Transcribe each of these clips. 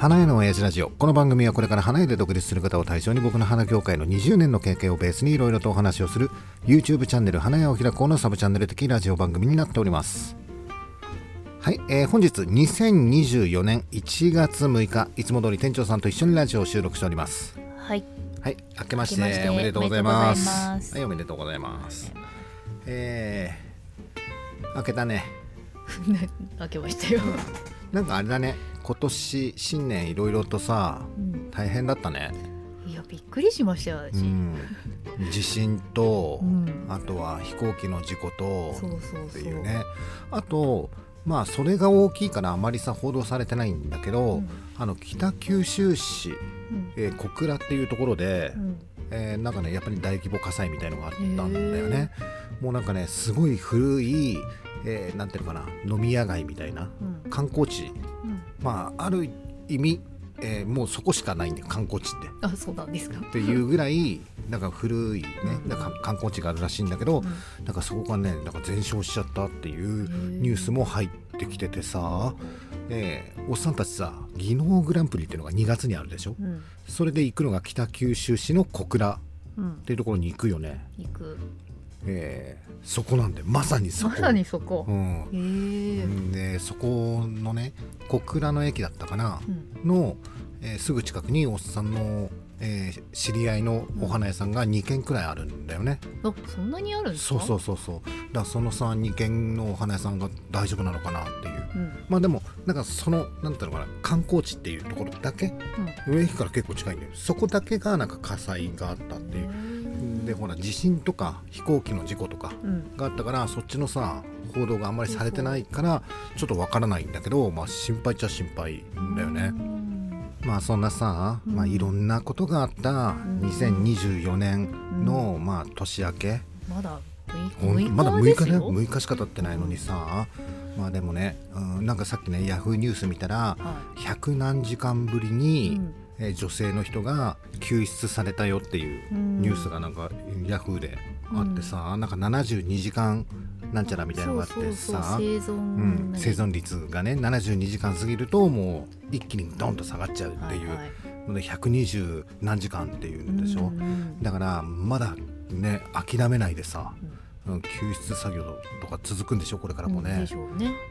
花屋の親父ラジオ。この番組はこれから花屋で独立する方を対象に僕の花業界の20年の経験をベースにいろいろとお話をする YouTube チャンネル花屋を開こうのサブチャンネル的ラジオ番組になっております。はい、えー、本日2024年1月6日いつも通り店長さんと一緒にラジオを収録しております。はい。はい明けましておめでとうございます。はいおめでとうございます。えー、明けたね。明けましたよ。なんかあれだね今年新年いろいろとさ、うん、大変だったね。いやびっくりしましたよ私、うん、地震と、うん、あとは飛行機の事故とっていうね。あとまあそれが大きいからあまりさ報道されてないんだけど、あの北九州市、えー、小倉っていうところで、えー、なんかねやっぱり大規模火災みたいのがあったんだよね。もうなんかねすごい古い、えー、なんていうのかな飲み屋街みたいな、観光地まあある意味、えー、もうそこしかないんで観光地って。あそうなんですか。っていうぐらいなんか古いね、なんか観光地があるらしいんだけど、うん、なんかそこがねなんか全焼しちゃったっていうニュースも入ってきててさ、えー、おっさんたちさ技能グランプリっていうのが2月にあるでしょ、うん、それで行くのが北九州市の小倉っていうところに行くよね。行くえー、そこなんでまさにそこ。まさにそこ、うん、でそこのね小倉の駅だったかな、うん、の、えー、すぐ近くにおっさんの、えー、知り合いのお花屋さんが2軒くらいあるんだよね、うん、そんなにあるんですか？そうそうそうそう。だからそのさ2軒のお花屋さんが大丈夫なのかなっていう、うん、まあでもなんかそのなんていうのかな観光地っていうところだけ、うん、上駅から結構近いんだよ。そこだけがなんか火災があったっていうでほら地震とか飛行機の事故とかがあったから、うん、そっちのさ報道があんまりされてないからちょっとわからないんだけど、まあ、心配っちゃ心配だよね。まあそんなさ、まあ、いろんなことがあった2024年の、まあ、年明け、まだまだ6日ね。6日しか経ってないのにさまあでもね、うん、なんかさっきねヤフーニュース見たら百何時間ぶりに、え女性の人が救出されたよっていうニュースがなんかヤフーであってさ、うん、なんか72時間なんちゃらみたいなのがあってさ。生存,、率がね72時間過ぎるともう一気にドンと下がっちゃうっていう。ので120何時間っていうんでしょ、だからまだね諦めないでさ、うん、救出作業とか続くんでしょこれからもね、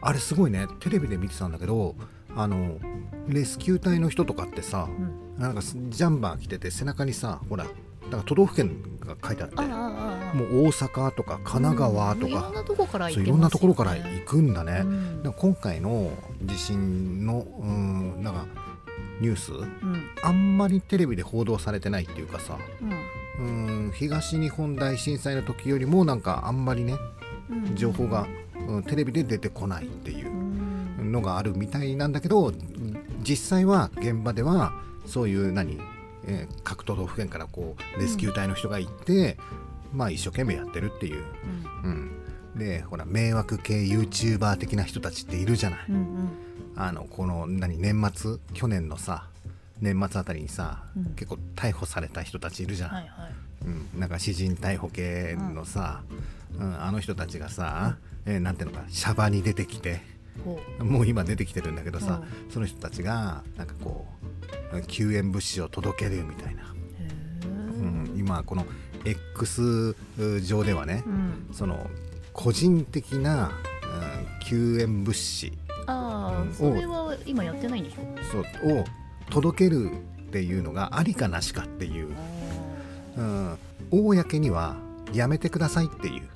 あれすごいねテレビで見てたんだけどあのレスキュー隊の人とかってさ、うん、なんかジャンバー着てて背中にさほらだから都道府県が書いてあってもう大阪とか神奈川とか、うん、いろんなところから行くんだね、うん、今回の地震のうんなんかニュース、うん、あんまりテレビで報道されてないっていうかさ、うん、東日本大震災の時よりもなんかあんまりね情報が、うん、テレビで出てこないっていうのがあるみたいなんだけど実際は現場ではそういう何、えー、各都道府県からこうレスキュー隊の人が行って、うん、まあ一生懸命やってるっていう、うん、うん、でほら迷惑系 YouTuber 的な人たちっているじゃない、うんうん、あのこの何年末去年のさ年末あたりにさ、うん、結構逮捕された人たちいるじゃん、はいはい、うん、なんか詩人逮捕系のさ、うん、あの人たちがさ、えー、なんていうのかシャバに出てきてもう今出てきてるんだけどさ、その人たちがなんかこう救援物資を届けるみたいな、うん、今この X 上ではね、うん、その個人的な、うん、救援物資ああ、それは今やってないんでしょ？そう。を届けるっていうのがありかなしかっていう、うん、公にはやめてくださいっていう、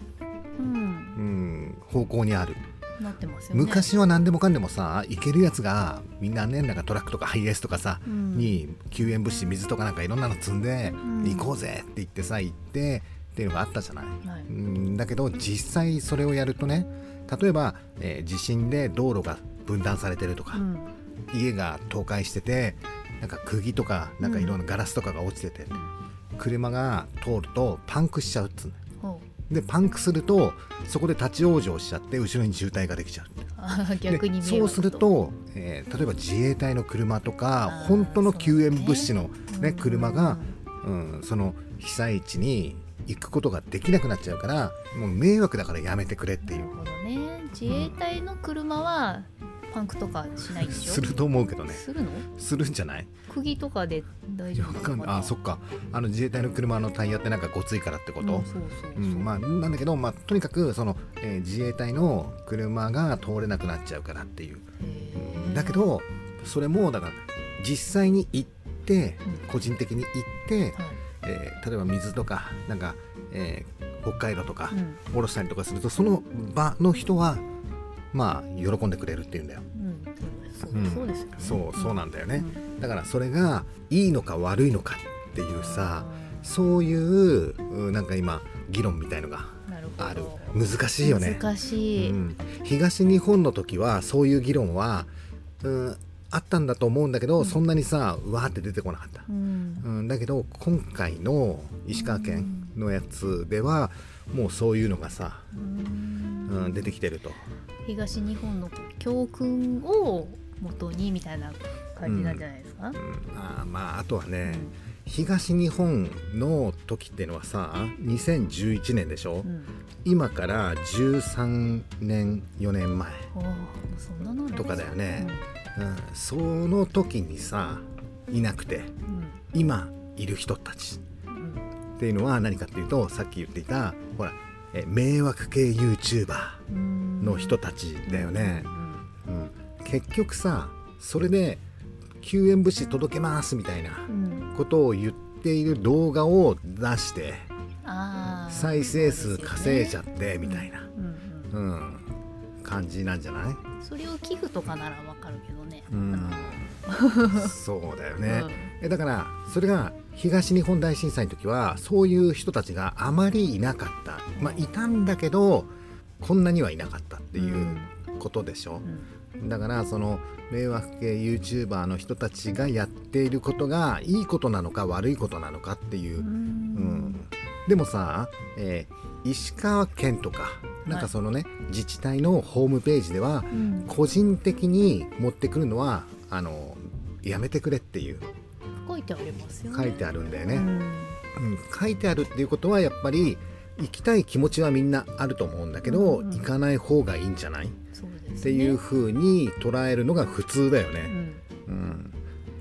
うん、うん、方向にある。なってますよね。昔は何でもかんでもさ行けるやつがみんなねなんかトラックとかハイエースとかさ、うん、に救援物資水とかなんかいろんなの積んで、うん、行こうぜって言ってさ行ってっていうのがあったじゃない、はい、うんだけど実際それをやるとね例えば、えー、地震で道路が分断されてるとか、うん、家が倒壊しててなんか釘とかなんかいろんなガラスとかが落ちてて、車が通るとパンクしちゃうっつうのでパンクするとそこで立ち往生しちゃって後ろに渋滞ができちゃう。逆にそうすると、えー、例えば自衛隊の車とか本当の救援物資の、ね、車が、うん、その被災地に行くことができなくなっちゃうからもう迷惑だからやめてくれっていう。なるほどね。自衛隊の車はパンクとかしないんでしょ？すると思うけどね。するの？するんじゃない？釘とかで大丈夫わかんない。あそっか。あの自衛隊の車のタイヤってなんかごついからってこと、うん、そうそうそう、うんまあ、なんだけど、まあ、とにかくその、えー自衛隊の車が通れなくなっちゃうからっていう、だけどそれもだから実際に行ってうん。個人的に行って、はい。えー例えば水とかなんか、えー北海道とかうん。下ろしたりとかするとその場の人はまあ喜んでくれるっていうんだよ。うん。そううん。そうですよね。そうそうなんだよね、うん。だからそれがいいのか悪いのかっていうさそういううんなんか今議論みたいのがある。難しいよね。難しい、うん、東日本の時はそういう議論は、うん、あったんだと思うんだけど、うん。そんなにさうわーって出てこなかった、うん。うん、だけど今回の石川県のやつではもうそういうのがさ、うん。うん、出てきてると、東日本の教訓を元にみたいな感じなんじゃないですか、うん、あーまああとはね、うん東日本の時っていうのはさ2011年でしょ、うん。今から13年4年前、とかだよね。うん、その時にさいなくてうん。今いる人たち。うんっていうのは何かっていうとさっき言っていたほらえ迷惑系 YouTuber うん。の人たちだよね。う、んうん結局さそれで救援物資届けますみたいなうん。ことを言っている動画を出して再生数稼いじゃっってみたいな、うん感じなんじゃない、それを寄付とかならわかるけどね。うん、そうだようん。ね、えだからそれが東日本大震災の時はそういう人たちがあまりいなかった。まあいたんだけどこんなにはいなかったっていうことでしょ、うん。だからその迷惑系 YouTuber の人たちがやっていることがいいことなのか悪いことなのかっていう。う、うん。んでもさ、えー石川県とかなんかそのね、自治体のホームページではうん。個人的に持ってくるのはあのやめてくれっていう書いてありますよね。書いてあるんだよね、うん。うん書いてあるっていうことはやっぱり行きたい気持ちはみんなあると思うんだけど、うんうん行かない方がいいんじゃない？ね。ていう風に捉えるのが普通だよね、うん。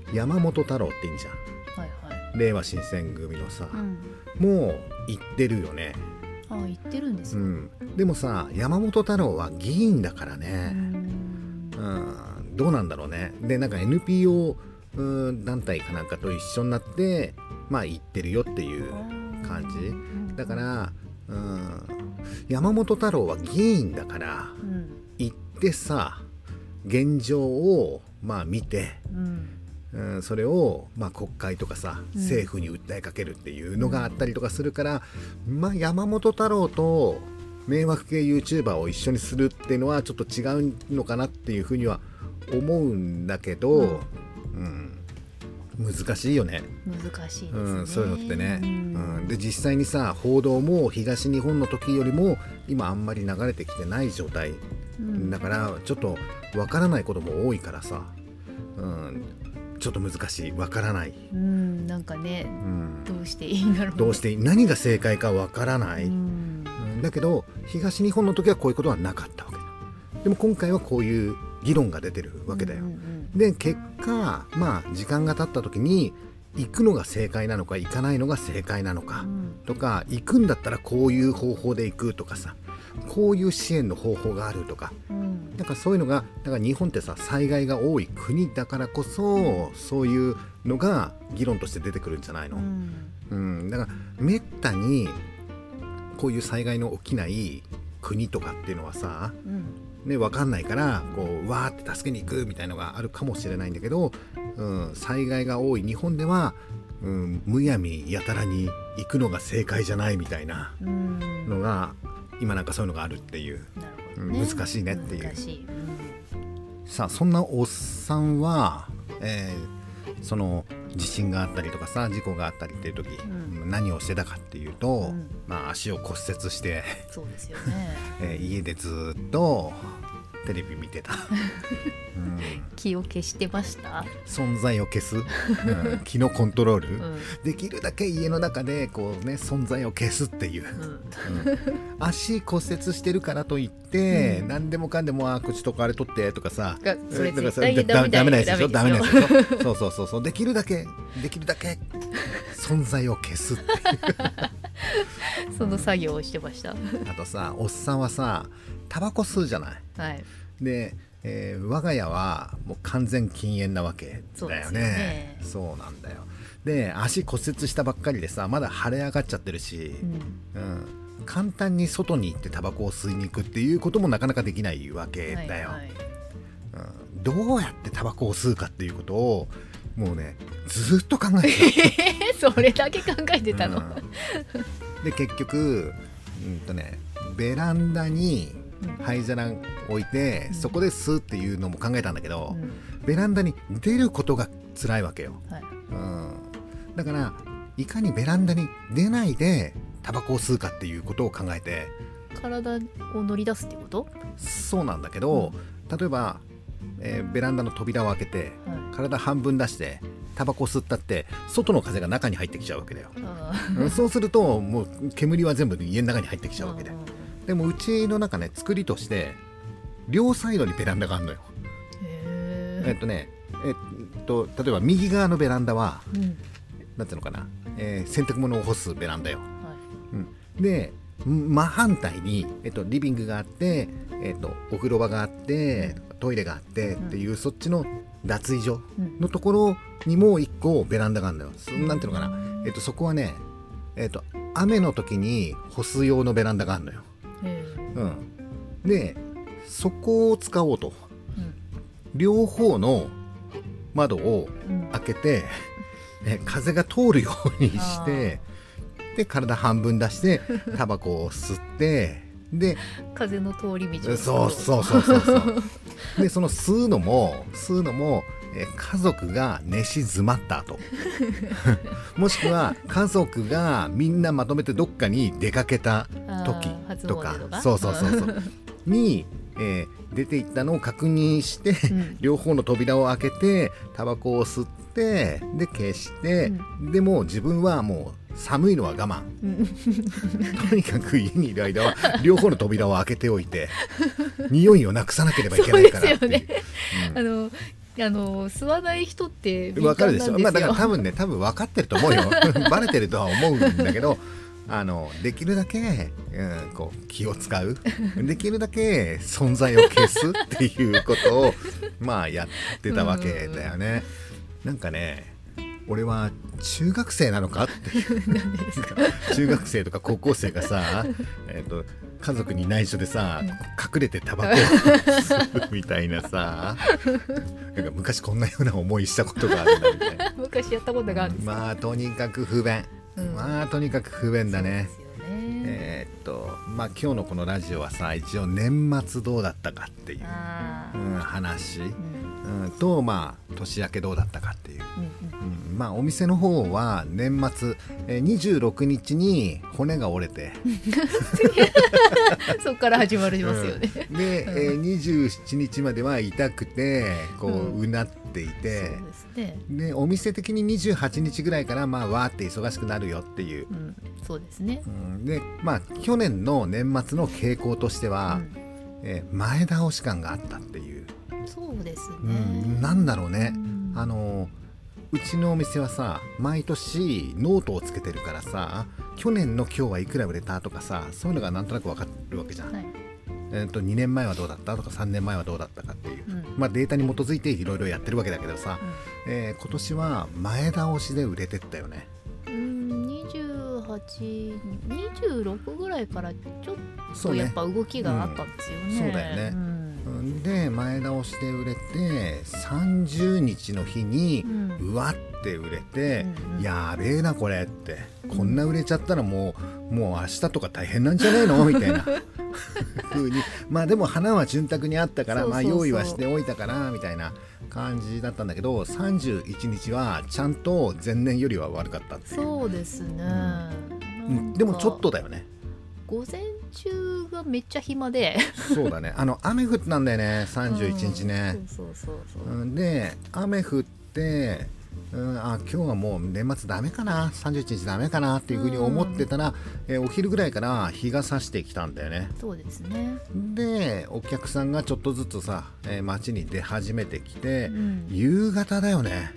うん、山本太郎っていいんじゃはいはい。ん令和新選組のさ、うん。もう行ってるよね、あ言ってるんですか？うん、でもさ山本太郎は議員だからうね、ん。うん、どうなんだろうね。でなんか NPO うん団体かなんかと一緒になってまあ行ってるよっていう感じ。だから、うん、山本太郎は議員だからうん行ってさ現状をまあ見て、うん。うん、それをまあ国会とかさうん。政府に訴えかけるっていうのがあったりとかするから、まあ山本太郎と迷惑系 YouTuber を一緒にするっていうのはちょっと違うのかなっていうふうには思うんだけど、うん。難しいよね。難しいね、うん、そういうのってね、ううん。んで実際にさ報道も東日本の時よりも今あんまり流れてきてない状態。うん。だからちょっとわからないことも多いからさ、うん、ちょっと難しい。わからない、うん。なんかねうん、どうしていいんだろうね。どうして何が正解かわからない、ううんん。だけど東日本の時はこういうことはなかったわけだ。でも今回はこういう議論が出てるわけだよ、で結果まあ時間が経った時に行くのが正解なのか行かないのが正解なのか、うん。とか行くんだったらこういう方法で行くとかさこういう支援の方法があるとか。うん。なんかそういうのがだから日本ってさ災害が多い国だからこそそういうのが議論として出てくるんじゃないの、うん。うん、だからめったにこういう災害の起きない国とかっていうのはさ、うんね、分かんないからこうわーって助けに行くみたいのがあるかもしれないんだけど、うん、災害が多い日本では、うん、むやみやたらに行くのが正解じゃないみたいなうん。のが今なんかそういうのがあるっていう。ね。うん難しいねっていう。さあそんなおっさんは、えーその地震があったりとかさ事故があったりっていう時、ん。何をしてたかっていうと、うん。まあ、足を骨折して、そうですよね。えー家でずっとテレビ見てた、うん、気を消してました？存在を消す、うん、気のコントロール、うん、できるだけ家の中でこうね存在を消すっていう、足骨折してるからといって、うん、何でもかんでもあ口とかあれ取ってとかさそれ絶対ダメなやつでしょ？ダメなやつでしょ？そうそうそうそう。できるだけできるだけ存在を消すっていう。その作業をしてました。あとさおっさんはさタバコ吸うじゃない、はい、で、えー、我が家はもう完全禁煙なわけだよね。そうなんだよ。で足骨折したばっかりでさまだ腫れ上がっちゃってるし、うん、うん、簡単に外に行ってタバコを吸いに行くっていうこともなかなかできないわけだよ、はいはい、うん、どうやってタバコを吸うかっていうことをもうねずっと考えてた。それだけ考えてたの、うん、で結局うんとねベランダに灰皿置いて、うん、そこで吸うっていうのも考えたんだけど、うん、ベランダに出ることが辛いわけよ、はい、うん、だからいかにベランダに出ないでタバコを吸うかっていうことを考えて体を乗り出すってこと？そうなんだけど、例えばえー、ベランダの扉を開けて、はい、体半分出してタバコ吸ったって外の風が中に入ってきちゃうわけだよ。そうするともう煙は全部家の中に入ってきちゃうわけででもうちの中ね作りとして両サイドにベランダがあるのよ。えっとねえっと例えば右側のベランダは、うん、なんていうのかな、えー、洗濯物を干すベランダよ、はい。うん、で真反対に、えっと、リビングがあって、えっと、お風呂場があって、トイレがあってっていう、そっちの脱衣所のところにもう一個ベランダがあるんだよ。なんていうのかな、えっと、そこはね、えっと、雨の時に干す用のベランダがあるのよ。うん、でそこを使おうと、うん、両方の窓を開けて、うん、ね、風が通るようにしてで体半分出して タバコを吸ってで風の通り道そうそうそうそうそう。でその吸うのも吸うのもえ家族が寝静まった後。もしくは家族がみんなまとめてどっかに出かけた時とか？そうそうそうそう。に、えー、出て行ったのを確認して、うん、両方の扉を開けてタバコを吸ってで消して、うん、でも自分はもう寒いのは我慢、とにかく家にいる間は両方の扉を開けておいて 匂いをなくさなければいけないから。ね。うん、あのあの吸わない人ってわかるでしょ。まあだから多分ね多分分かってると思うよ。バレてるとは思うんだけどあのできるだけ、うん、こう気を使う。できるだけ存在を消すっていうことをまあやってたわけだよね。なんかね俺は中学生なのか？って。い う中学生とか高校生がさ、えーと、家族に内緒でさ、うん、隠れてタバコを 吸うみたいなさ。なんか昔こんなような思いしたことがあるんだみたいな。昔やったことがあるまあとにかく不便、うん、まあとにかく不便だね。えー、っとまあ今日のこのラジオはさ一応年末どうだったかっていう、うん、話、うん、とまあ年明けどうだったかっていう、うんうん、まあお店の方は年末、えー、26日に骨が折れて。そこから始まりますよね、うん、で、えー、27日までは痛くてこう、うなっていて。で、ね、お店的に28日ぐらいからまあわーって忙しくなるよっていう、うん、そうですね、うん、でまあ去年の年末の傾向としては、うん、えー、前倒し感があったっていうそうですね、うん、なんだろうね、あのうちのお店はさ毎年ノートをつけてるからさ去年の今日はいくら売れたとかさそういうのがなんとなく分かるわけじゃん、はい、えーと、2年前はどうだったとか3年前はどうだったかっていう、うん、まあ、データに基づいていろいろやってるわけだけどさ、うん、えー、今年は前倒しで売れてったよね。うん2826ぐらいからちょっとやっぱ動きがあったんですよね。そう、ね,、だよね、うんで前倒しで売れて30日の日にうわって売れて、うん、やべえなこれって。こんな売れちゃったらもうもう明日とか大変なんじゃねえの？みたいな。風に。まあでも花は潤沢にあったからまあ用意はしておいたからみたいな感じだったんだけど31日はちゃんと前年よりは悪かったっていう。そうですね、うん、でもちょっとだよね。午前中がはめっちゃ暇で。そうだね。あの雨降ったんだよね。31日ね、うん。そうそうそうで雨降って、うん、あ今日はもう年末ダメかな。31日ダメかな。っていうふうに思ってたら、えーお昼ぐらいから日が差してきたんだよね。そうですね。でお客さんがちょっとずつさ、えー街に出始めてきて、うん。夕方だよね、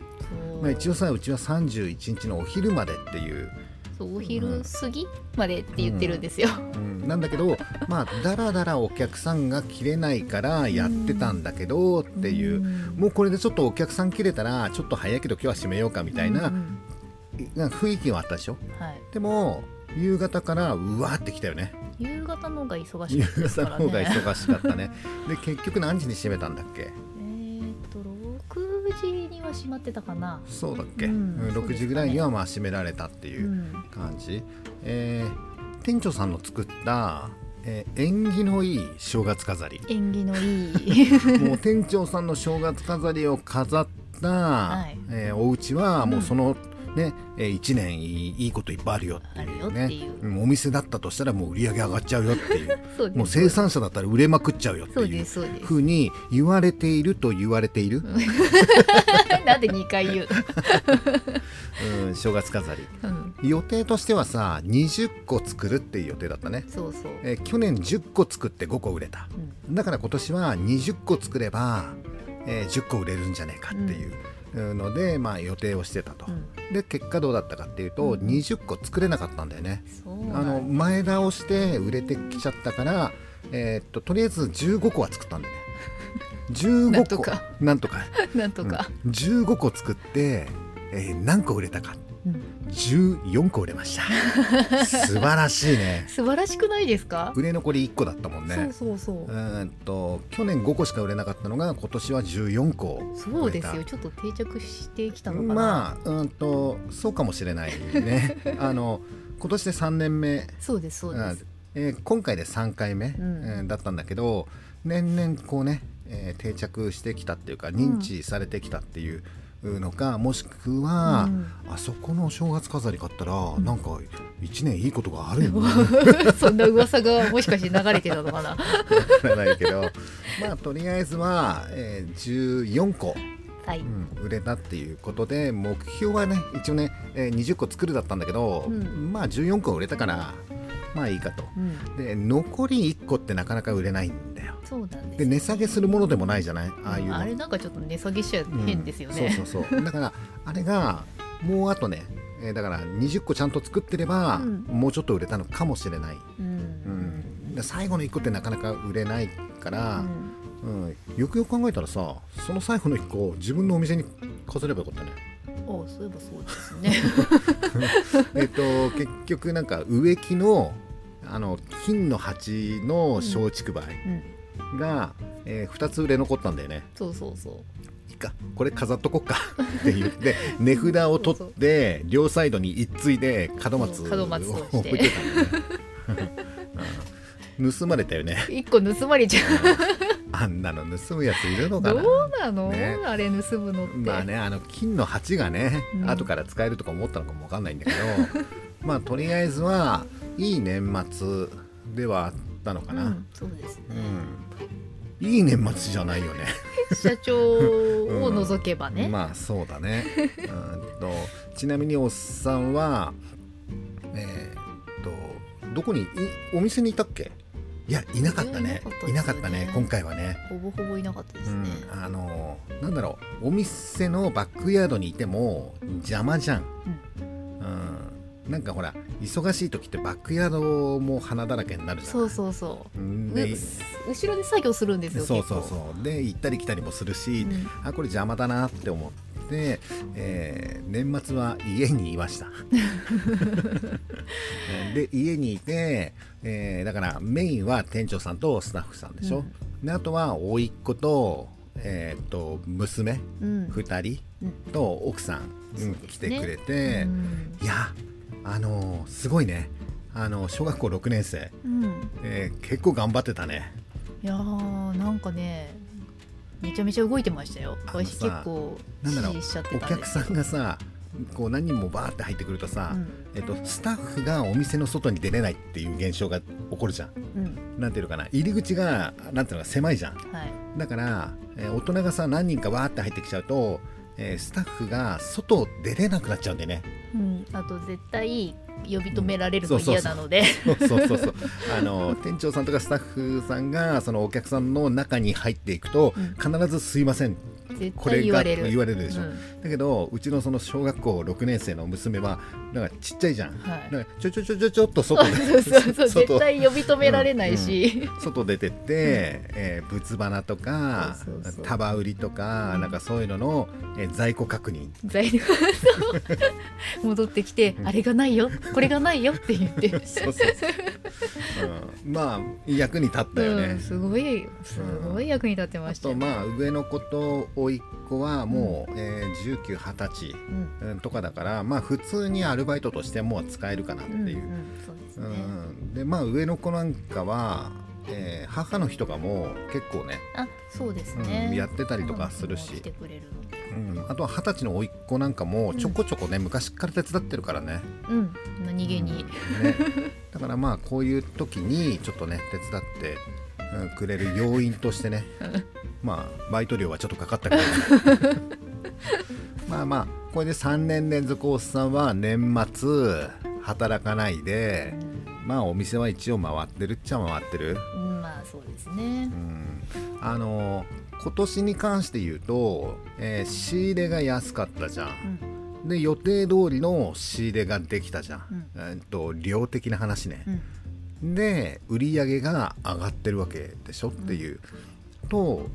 まあ、一応さうちは31日のお昼までっていう、そうお昼過ぎまでって言ってるんですよ、うん、なんだけどまあだらだらお客さんが切れないからやってたんだけどっていう、うん。もうこれでちょっとお客さん切れたらちょっと早いけど今日は閉めようかみたいな,、うんな雰囲気があったでしょ？うんはい、でも夕方からうわーってきたよね。夕方の方が忙し夕かったです方のからね。方が忙しかったね。で結局何時に閉めたんだっけ？えーっと6時には閉まってたかな。そうだっけ、うん。うん6そうですかね。時ぐらいにはまあ閉められたっていううん。感じ、えー店長さんの作った、えー縁起のいい正月飾り。縁起のいい。もう店長さんの正月飾りを飾った、はい。えーお家はもううんその、ねえー、1年いいこといっぱいあるよっていうね。う。うんお店だったとしたらもう売り上げ上がっちゃうよっていう。もう生産者だったら売れまくっちゃうよっていうふうに言われていると言われている、なんで2回言う、うん、正月飾り。うん、予定としてはさ20個作るっていう予定だったね、そうそう、えー去年10個作って5個売れた。うん。だから今年は20個作れば、えー10個売れるんじゃねえかっていうので、まあ、予定をしてたと、うん。で結果どうだったかっていうと、うん。20個作れなかったんだよね。あの前倒して売れてきちゃったから、えーっととりあえず15個は作ったんだよね15個。なんとか。なんとか。なんとか、うん。15個作って、えー何個売れたか。うん。14個売れました。素晴らしいね。素晴らしくないですか、売れ残り1個だったもんね。そうそうそう。うーんと去年5個しか売れなかったのが今年は14個そうですよ。ちょっと定着してきたのかな、まあうーんとそうかもしれないね。あの今年で3年目、そうですそうです、えー今回で3回目、ん。えーだったんだけど年々こうね、えー定着してきたっていうか認知されてきたっていうのか、もしくは、うん。あそこのお正月飾り買ったら、なんか1年いいことがあるよね。そんな噂がもしかして流れてたのかな？わからないけど。まあとりあえずは、えー14個、はい、うん売れたっていうことで目標はね一応ね、えー20個作るだったんだけど、うん。まあ14個売れたからまあいいかと。うん、で残り1個ってなかなか売れないんだよ。そうなんです。で値下げするものでもないじゃない？ああいうの。あれなんかちょっと値下げしちゃ変ですようんね、そうそうそう。だからあれがもうあとね、えーだから20個ちゃんと作ってれば、うん。もうちょっと売れたのかもしれない、うん。うん、で最後の1個ってなかなか売れないから、うん。うん、よくよく考えたらさその最後の1個自分のお店に飾ればよかったね。あそういえばそうですね。えっと結局なんか植木のあの金の鉢の松竹梅。うんが、え2つ売れ残ったんだよね。そうそうそう。いいか。これ飾っとこっか。って言って値札を取って両サイドに一対で門松を置いてたんだよね。うん。盗まれたよね。一個盗まれちゃあんなの盗むやついるのかな。うどうなの、ね。あれ盗むのって、まあねあの金の鉢がね、うん。後から使えるとか思ったのかもわかんないんだけど まあとりあえずはいい年末ではあったのかな、うん、そうですね、うん、いい年末じゃないよね。社長を除けばね、まあそうだね。うんとちなみにおっさんはえーっとどこにいお店にいたっけ？いやいなかったね。いいなかったね。ね今回はね。ほぼほぼいなかったですうん。ね、、あのなんだろう。お店のバックヤードにいても邪魔じゃん、うん、なんかほら忙しい時ってバックヤードも花だらけになるじゃんそうそうそう。うん。うで後ろで作業するんですよそうそうそう。で行ったり来たりもするし、うん。あこれ邪魔だなって思って、えー年末は家にいました。で家にいて、えーだからメインは店長さんとスタッフさんでしょ、であとは甥っ子と,、えーと娘うん。2人うんと奥さん、うん来てくれて、うん。いやあのーすごいね。あの小学校6年生、うん。えー結構頑張ってたね。いやーなんかねめちゃめちゃ動いてましたよ。私結構なんお客さんがさこう何人もバーって入ってくるとさ、うん。えっと、スタッフがお店の外に出れないっていう現象が起こるじゃん。うん。なんていうのかな。入り口がなんていうのか狭いじゃん。はい。だから、えー大人がさ何人かバーって入ってきちゃうと、えースタッフが外出れなくなっちゃうんでね。うん、あと絶対呼び止められるの嫌なので、そうそうそうそう。あの店長さんとかスタッフさんがそのお客さんの中に入っていくと、うん。必ず「すいません」絶これが対言われるでしょ、うん。だけどうちのその小学校6年生の娘はなんかちっちゃいじゃん、はい。だからちょちょちょちょちょっと外で そうそうそう外絶対呼び止められないし、外出てって、えー物花とか束売りとか、うん。なんかそういうのの、えー在庫確認。材料そう。戻ってきて、あれがないよ。これがないよ。って言って。そうそうそう、うん、まあ役に立ったよね、うん、すごいすごい役に立ってまあしたよ、とまあ上の子と甥っ子はもう、えー、1920歳うんうん。とかだからまあ普通にアルバイトとしても使えるかなっていう、うんうんそうですうね、ん。でまあ上の子なんかは、えー母の日とかも結構ね、あそうですね、うんやってたりとかするし。うん、あとは二十歳の甥っ子なんかもちょこちょこね、昔から手伝ってるからね。うん。何気に、うん。ね、だからまあこういう時にちょっとね手伝って、うんくれる要因としてね まあバイト料はちょっとかかったけど まあまあこれで3年連続おっさんは年末働かないでまあお店は一応回ってるっちゃ回ってる、うんまあそうですね。うん、あの今年に関して言うと、えー仕入れが安かったじゃん。うん。で予定通りの仕入れができたじゃん、うん。えーっと量的な話ね。う、ん。で売り上げが上がってるわけでしょっていう、と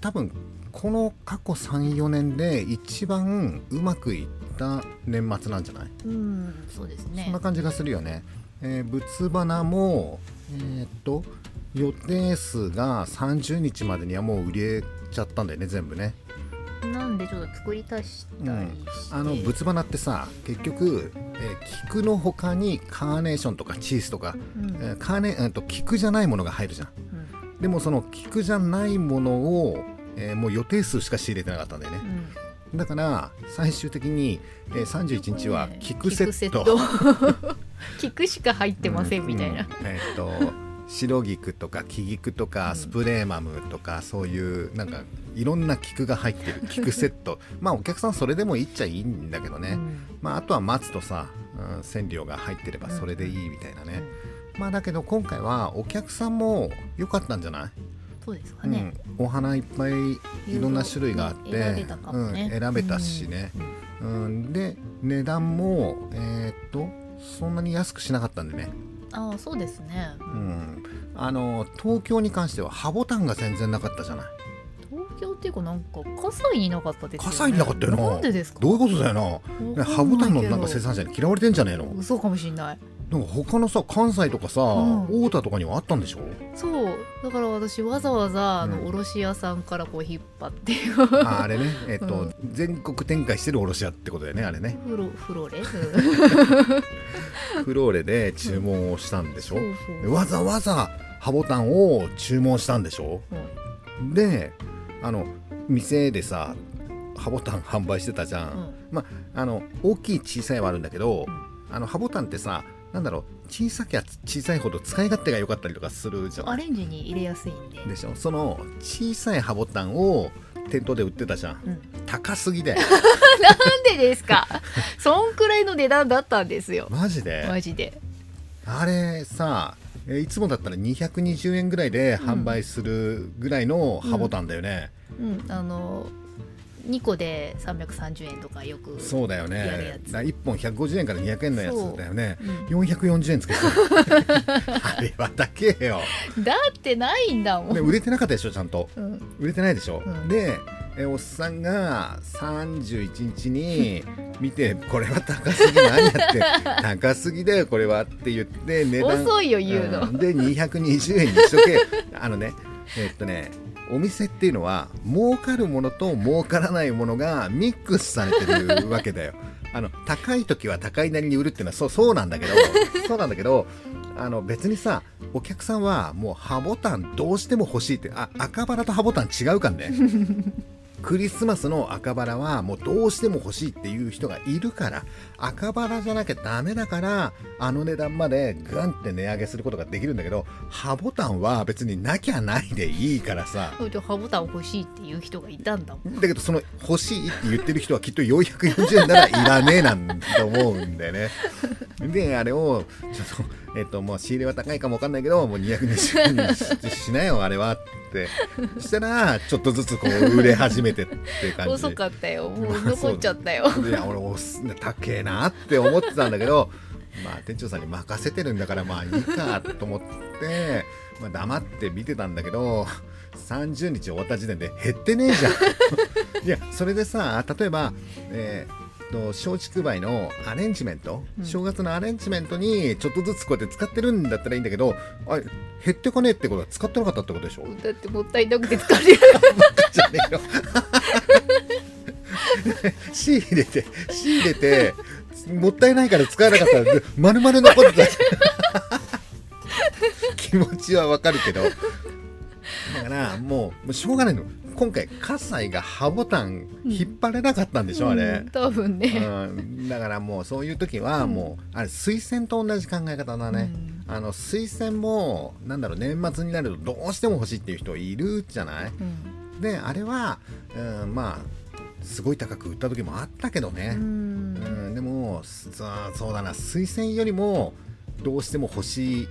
多分この過去34年で一番うまくいった年末なんじゃない、うんそうですね。そんな感じがするよね、えー物花もえーっと予定数が30日までにはもう売れちゃったんだよね全部ね。なんでちょっと作り足したりし。て、あの物花ってさ結局、えー菊の他にカーネーションとかチーズとか、うん。えーカーネえーと菊じゃないものが入るじゃん。うんでもその菊じゃないものを、えーもう予定数しか仕入れてなかったんだよね。うん。だから最終的に、えー31日はね菊セット。菊 しか入ってませんみたいな、うんうん。えーっと白菊とか木菊とかスプレーマムとかそういうなんかいろんな菊が入ってる 菊セット。まあお客さんそれでもいいっちゃいいんだけどね、うん。まあ、あとは松とさ、うん、染料が入ってればそれでいいみたいなね、まあだけど今回はお客さんも良かったんじゃない、そうですかね、うん、お花いっぱいいろんな種類があって選べね。うん、選べたしね、うん。で値段もえーっとそんなに安くしなかったんでね、ああそうですね、うん、あの東京に関してはハボタンが全然なかったじゃない？東京っていうかなんか葛西になかったですよね。葛西になかったよな。なんでですか？どういうことだよな。ハボタンのなんか生産者に嫌われてんじゃねえの？嘘かもしんないなんか他のさ関西とかさ、ん。大田とかにはあったんでしょ？そう。だから私わざわざあの、うん。卸屋さんからこう引っ張って。ああれね。えっ、と、うん。全国展開してる卸屋ってことだよねあれね。フロフロレ、うん。フローレで注文をしたんでしょ、そうわざわざハボタンを注文したんでしょ？うん。であの店でさハボタン販売してたじゃん、うん。まあの大きい小さいはあるんだけど、うん。あのハボタンってさなんだろう小さきゃ小さいほど使い勝手が良かったりとかするじゃん。アレンジに入れやすいんで。でしょ？その小さいハボタンを店頭で売ってたじゃん。うん、高すぎで なんでですか？そんくらいの値段だったんですよ。マジで？マジで。あれさえいつもだったら220円ぐらいで販売するぐらいのハボタンだよね、うんあの2個で330円とかよくそうだよね。だ1本150円から200円のやつだよね。うん。440円つけてた あれは高えよ。だってないんだもん、で売れてなかったでしょちゃんと。うん。売れてないでしょ、うん。でえおっさんが31日に 見てこれは高すぎ何やって。高すぎだよこれはって言って値段。遅いよ言うの、ん。で220円にしとけ。あのねえっとねお店っていうのは儲かるものと儲からないものがミックスされてるわけだよ。あの高い時は高いなりに売るっていうのはそうそうなんだけど そうなんだけどあの別にさお客さんはもうハボタンどうしても欲しいってあ赤バラとハボタン違うかんね クリスマスの赤バラはもうどうしても欲しいっていう人がいるから赤バラじゃなきゃダメだからあの値段までグンって値上げすることができるんだけどハボタンは別になきゃないでいいからさ。ハボタン欲しいっていう人がいたんだもん。だけどその欲しいって言ってる人はきっと440円ならいらねえなんと思うんだよね。であれをちょっとえっともう仕入れは高いかもわかんないけどもう220円にししなよあれはって。したらちょっとずつこう売れ始めてって感じ。遅かったよ。もう残っちゃったよ。いや俺おす高えなって思ってたんだけどまあ店長さんに任せてるんだからまあいいかと思って、まあ、黙って見てたんだけど30日終わった時点で減ってねえじゃん。いやそれでさ例えば、えーと松竹梅のアレンジメント、うん。正月のアレンジメントにちょっとずつこうやって使ってるんだったらいいんだけどあれ減ってかねえってことは使ってなかったってことでしょ？だってもったいなくて疲れる。じゃねえよ仕入れて仕入れてもったいないから使わなかったら丸々残ってた。気持ちはわかるけど。だからもうもうしょうがないの今回葛西がハボタン引っ張れなかったんでしょ、あれ。うん、多分ね、うん、だからもうそういう時はもう、あれ推薦と同じ考え方だね、あの推薦もなんだろう年末になるとどうしても欲しいっていう人いるじゃない？うん。であれは、うん、まあすごい高く売った時もあったけどうね、うん。んでもそそうだな。推薦よりもどうしても欲しい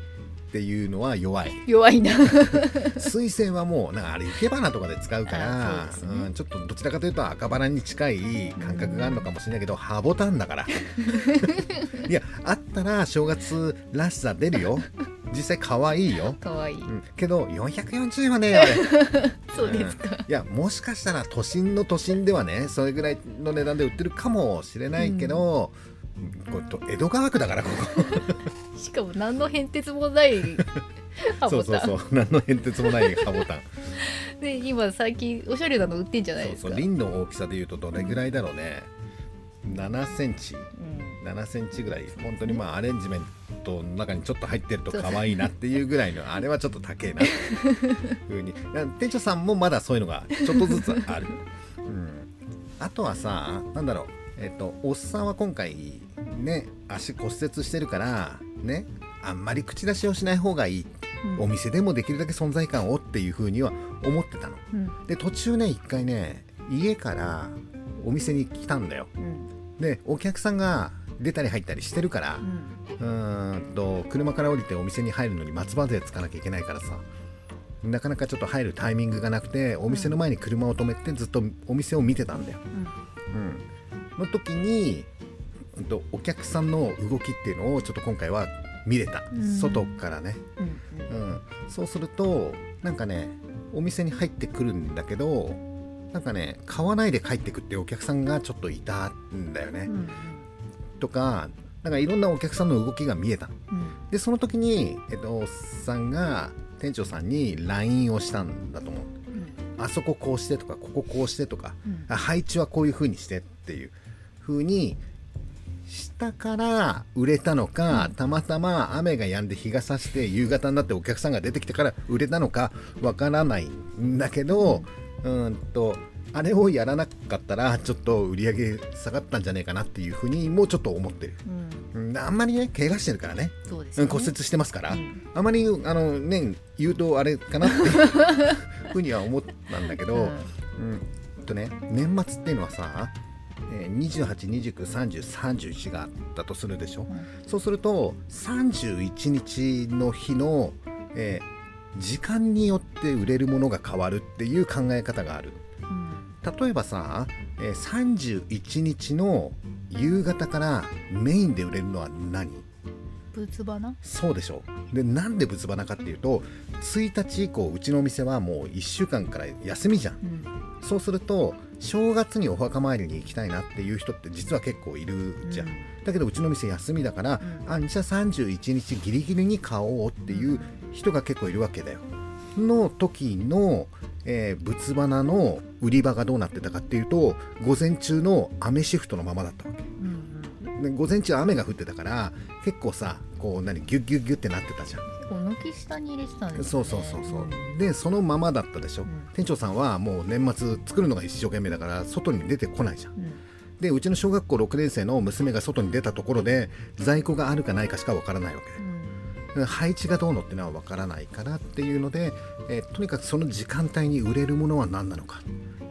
っていうのは弱い。弱いな。推薦はもうなんかあれ生け花とかで使うからね。うん、ちょっとどちらかというと赤バラに近い感覚があるのかもしれないけど、ハボタンだから。いやあったら正月らしさ出るよ。実際可愛いよ、かわい。い、うん、けど440円はね あれ。そうですか、いやもしかしたら都心の都心ではねそれぐらいの値段で売ってるかもしれないけど、こ江戸川区だからここ。しかも何の変哲もないハボタンそうそうそう何の変哲もないハボタン。で今最近おしゃれなの売ってんじゃないそうですか？そう輪の大きさでいうとどれぐらいだろうね。7センチ。うん。7センチぐらい。本当にまあアレンジメントの中にちょっと入ってると可愛いなっていうぐらいの あれはちょっと高えな。っていうふうに。店長さんもまだそういうのがちょっとずつある、うん、あとはさなんだろう。えっとおっさんは今回ね足骨折してるからねあんまり口出しをしない方がいい。うん。お店でもできるだけ存在感をっていうふうには思ってたの。うん。で途中ね一回ね家からお店に来たんだよ。うん。でお客さんが出たり入ったりしてるからうん。うーんと車から降りてお店に入るのに松葉勢つかなきゃいけないからさなかなかちょっと入るタイミングがなくてお店の前に車を止めてずっとお店を見てたんだよ、うん、の時に、お客さんの動きっていうのをちょっと今回は見れた、うん。外からね、うんうん。うん、そうするとなんかねお店に入ってくるんだけどなんかね買わないで帰ってくってお客さんがちょっといたんだよね、うんとかなんかいろんなお客さんの動きが見えた。うん。でその時に、えっと、おっさんが店長さんに LINE をしたんだと思う。あそここうしてとかこここうしてとか配置はこういう風にしてっていう風にしたから売れたのか、たまたま雨が止んで日が差して夕方になってお客さんが出てきてから売れたのかわからないんだけど、うーんとあれをやらなかったらちょっと売り上げ下がったんじゃないかなっていう風にもうちょっと思ってる、うん。うんあんまりね怪我してるからね。そうですよね。うん骨折してますから、うん。あまりあのね言うとあれかなっていう ふうには思ったんだけど、うん。うん。とね年末っていうのはさ、えー28293031があったとするでしょ、うんそうすると31日の日の、えー時間によって売れるものが変わるっていう考え方がある。うん。例えばさ、えー31日の夕方からメインで売れるのは何？仏花？そうでしょでなんで仏花かっていうと1日以降うちのお店はもう1週間から休みじゃん。うん。そうすると正月にお墓参りに行きたいなっていう人って実は結構いるじゃん、だけどうちの店休みだから、うん。あじゃあ31日ギリギリに買おうっていう人が結構いるわけだよ。の時の、えー仏花の売り場がどうなってたかっていうと午前中の雨シフトのままだったわけ。うん午前中雨が降ってたから結構さこう何ギュッギュッギュッってなってたじゃんこう軒下に入れてたんですね。そうそうそうそう。でそのままだったでしょ、うん。店長さんはもう年末作るのが一生懸命だから外に出てこないじゃん。うん。でうちの小学校6年生の娘が外に出たところで在庫があるかないかしかわからないわけ。うん。配置がどうのってのは分からないからっていうので、えーとにかくその時間帯に売れるものは何なのか。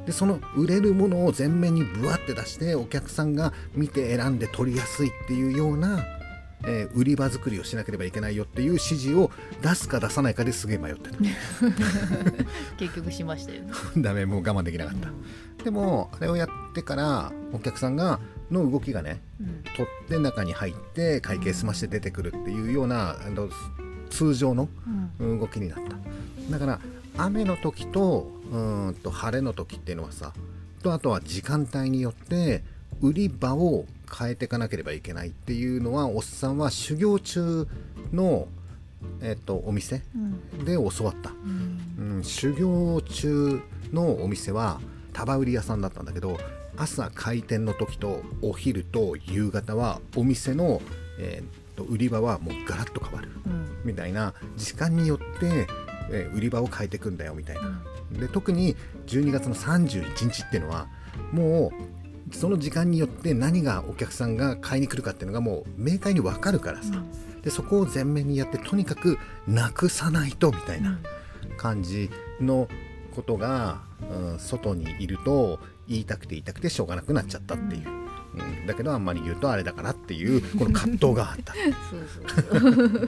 でその売れるものを前面にブワって出してお客さんが見て選んで取りやすいっていうような、えー売り場作りをしなければいけないよっていう指示を出すか出さないかですげえ迷って結局しましたよね。た ダメもう我慢できなかった。でもあれをやってからお客さんがの動きがねうん。取って中に入って会計済まして出てくるっていうようなあの通常のうん。動きになった。だから雨の時とうーんと晴れの時っていうのはさとあとは時間帯によって売り場を変えていかなければいけないっていうのはおっさんは修行中の、えっとお店うん。で教わった、うん。うん、修行中のお店は束売り屋さんだったんだけど朝開店の時とお昼と夕方はお店の、えーと売り場はもうガラッと変わる。うん。みたいな時間によって、えー売り場を変えていくんだよみたいな。で特に12月の31日っていうのはもうその時間によって何がお客さんが買いに来るかっていうのがもう明快に分かるからさ、でそこを前面にやってとにかくなくさないとみたいな感じのことが、うん外にいると言いたくて言いたくてしょうがなくなっちゃったっていう、うん、だけどあんまり言うとあれだからっていうこの葛藤があった。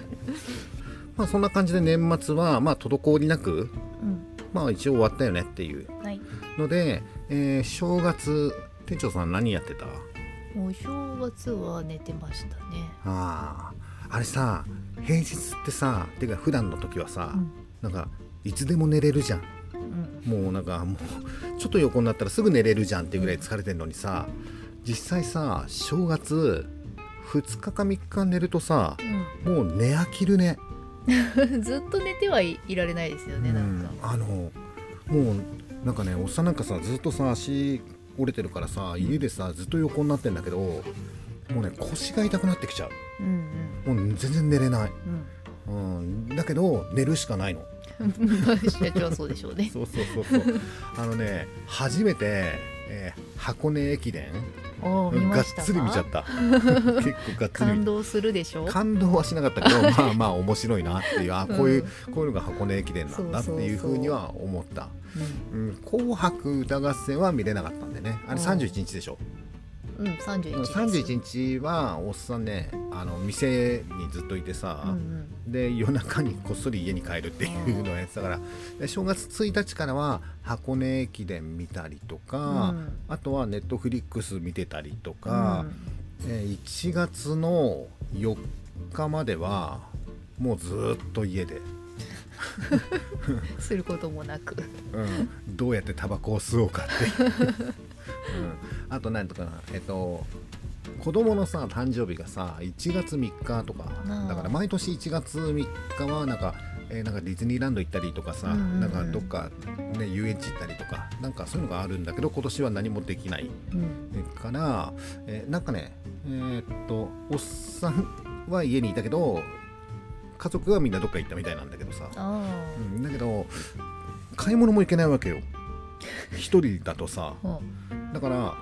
まあそんな感じで年末はまあ滞りなくうん。まあ一応終わったよねっていうはい。ので、えー正月店長さん何やってた？お正月は寝てましたね。あああれさ平日ってさてか普段の時はさ、うん。なんかいつでも寝れるじゃん。うん。もうなんかもうちょっと横になったらすぐ寝れるじゃんっていうぐらい疲れてるのにさ実際さ正月2日か3日寝るとさもう寝飽きるね。う んずっと寝てはいいられないですよねなんか。うん。あのもうなんかねおっさんなんかさずっとさ足折れてるからさ家でさずっと横になってんだけどもうね腰が痛くなってきちゃう。んうもう全然寝れない、うん。うん、だけど寝るしかないの。う ん社長はそうでしょうね。そうそうそうそう。あのね初めて、えー箱根駅伝がっつり見ちゃった。結構がっつり見感動するでしょ？感動はしなかったけど まあまあ面白いなっていうあこういう、こういうのが箱根駅伝なんだっていうふうには思った。うんうん、紅白歌合戦は見れなかったんでね。あれうん。31日でしょ、うん、31です。31日はおっさんねあの店にずっといてさ、うんうん。で夜中にこっそり家に帰るっていうのをやってたからで正月1日からは箱根駅伝見たりとか、うん。あとはネットフリックス見てたりとか、えー1月の4日まではもうずっと家で、う んすることもなく。うん、どうやってタバコを吸おうかって あと何とかなえっと子供のさ誕生日がさ1月3日とか。だから毎年1月3日はなんか,、えーなんかディズニーランド行ったりとかさ、うんうんうん。なんかどっか、ね、遊園地行ったりとかなんかそういうのがあるんだけど今年は何もできない。うん。から、えーなんかねえーっとおっさんは家にいたけど家族はみんなどっか行ったみたいなんだけどさ、あうん、だけど買い物も行けないわけよ。一人だとさあうんだから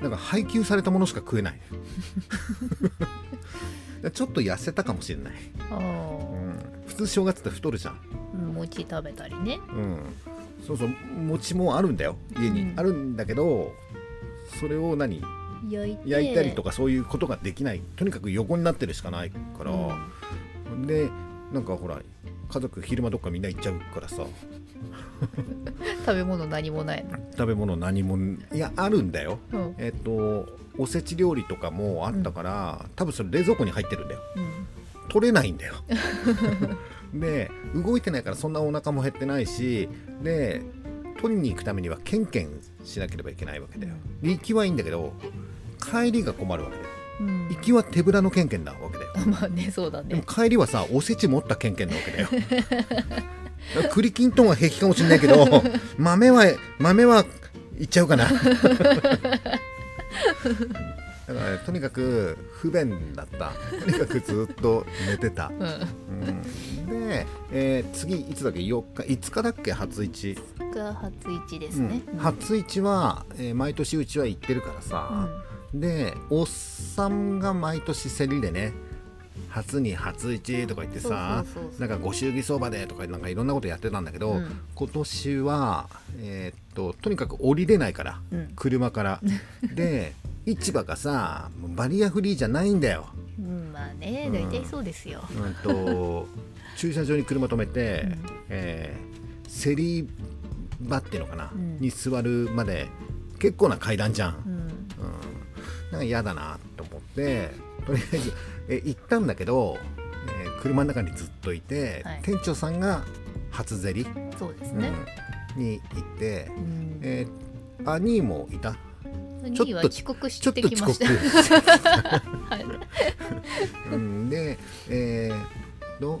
なんか配給されたものしか食えない。ちょっと痩せたかもしれない、あうん、普通正月って太るじゃん、あ餅食べたりね。うん、そうそう。餅もあるんだよ。家に、うん。あるんだけどそれを何？焼いて。焼いたりとかそういうことができない。とにかく横になってるしかないから、でなんかほら家族昼間どっかみんな行っちゃうからさ 食べ物何もないの？食べ物何もいやあるんだよ。うん。えっとおせち料理とかもあったから、多分それ冷蔵庫に入ってるんだよ。うん。取れないんだよ。で動いてないからそんなお腹も減ってないしで取りに行くためにはケンケンしなければいけないわけだよ。で行きはいいんだけど帰りが困るわけだよ。うん。行きは手ぶらのケンケンなわけだよ。まあねそうだでもね帰りはさおせち持ったケンケンなわけだよ栗きんとんは平気かもしれないけど 豆は豆はいっちゃうかな。だから、ね、とにかく不便だった。とにかくずっと寝てた、うん。うん、で、えー次いつだっけ？4日5日だっけ？初市、が初市ですね、うん。初市は、えー毎年うちは行ってるからうさ、ん。でおっさんが毎年競りでね初に初市とか言ってさなんかご祝儀相場でとかなんかいろんなことやってたんだけど、うん。今年は、えーっととにかく降りれないから、うん。車から。で市場がさバリアフリーじゃないんだよ、うん、まあねうん。大体そうですよ、うん、と 駐車場に車止めて、うん。えー競り場っていうのかな、うん。に座るまで結構な階段じゃん、うん。うん、なんか嫌だなと思ってとりあえずえ行ったんだけど、えー車の中にずっといて、はい。店長さんが初競り、そうですね、うん。に行って、うん。えー、あにもいた？ちょっと2位は遅刻しちょってときました。はい。うん、でえー、と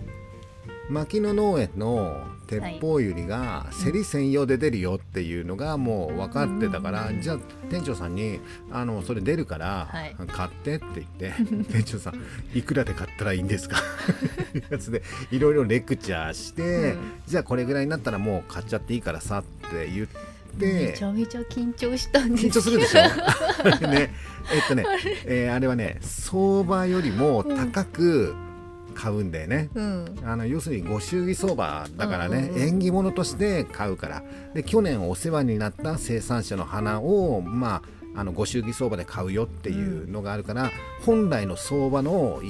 牧野農園の鉄砲ゆりが競り専用で出るよっていうのがもう分かってたから、うん。じゃあ店長さんにあのそれ出るからはい。買ってって言って、店長さんいくらで買ったらいいんですか？やつでいろいろレクチャーして、うん。じゃあこれぐらいになったらもう買っちゃっていいからさって言って。めちゃめちゃ緊張したんです緊張するでしょ？あ れね。えっとねえーあれはね相場よりも高く買うんだよね、うん。あの要するにご祝儀相場だからね、うんうんうん。縁起物として買うから。で去年お世話になった生産者の花をまああのご祝儀相場で買うよっていうのがあるから、本来の相場の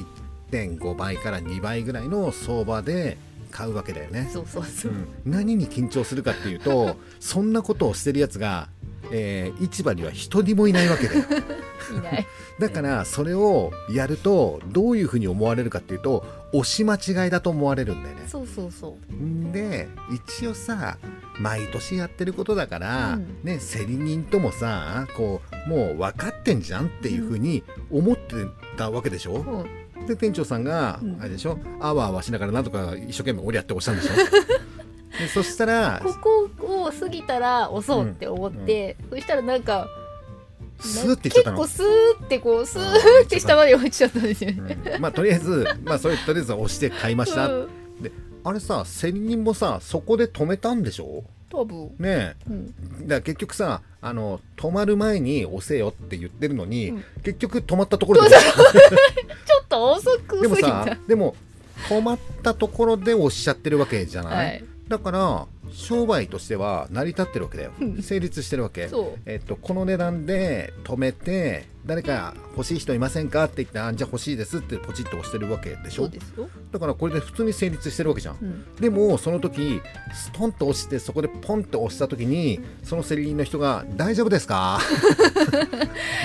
1.5倍から2倍ぐらいの相場で買うわけだよね。そうそうそう。う、ん。何に緊張するかっていうとそんなことをしてるやつが、えー市場には一人もいないわけだよ。いない。だからそれをやるとどういうふうに思われるかっていうと押し間違いだと思われるんだよね。そうそうそんで一応さ毎年やってることだから、うん。ね競り人ともさこうもう分かってんじゃんっていうふうに思ってたわけでしょ、う、うん。で店長さんが、うん。あれでしょ？あわあわしながらなんとか一生懸命俺やって押したんでしょ？でそしたらここを過ぎたら押そうって思って、そしたらなんかスーって結構スーってこうスーって下まで落ちちゃったんですよね。うん。まあとりあえずまあそれとりあえず押して買いました、うん。あれさ競り人もさそこで止めたんでしょ？多分、ねうん、えだから結局さあの止まる前に押せよって言ってるのに、うん。結局止まったところで。ちょっと遅くでもすぎた。さでも止まったところで押しちゃってるわけじゃない、はい、だから商売としては成り立ってるわけだよ。うん。成立してるわけ。えっと、この値段で止めて誰か欲しい人いませんか？って言ってあじゃあ欲しいです。ってポチッと押してるわけでしょ？だからこれで普通に成立してるわけじゃん。うん、でもその時ストンと押してそこでポンと押した時にその競り人の人が「大丈夫ですか? 」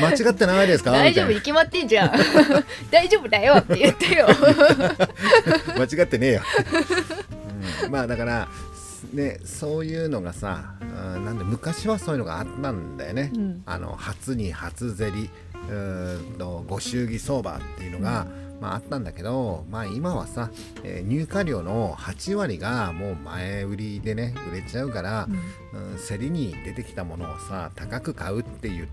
間違ってないですか？大丈夫みに決まってんじゃん。大丈夫だよって言ってよ。間違ってねえよ、うんまあだからねそういうのがさ、うんなんで昔はそういうのがあったんだよね、うん。あの初に初競りうーんとご祝儀相場っていうのが、まあ、あったんだけど、まあ、今はさ、えー入荷量の8割がもう前売りでね売れちゃうから、うん、競りに出てきたものをさ高く買うって言っ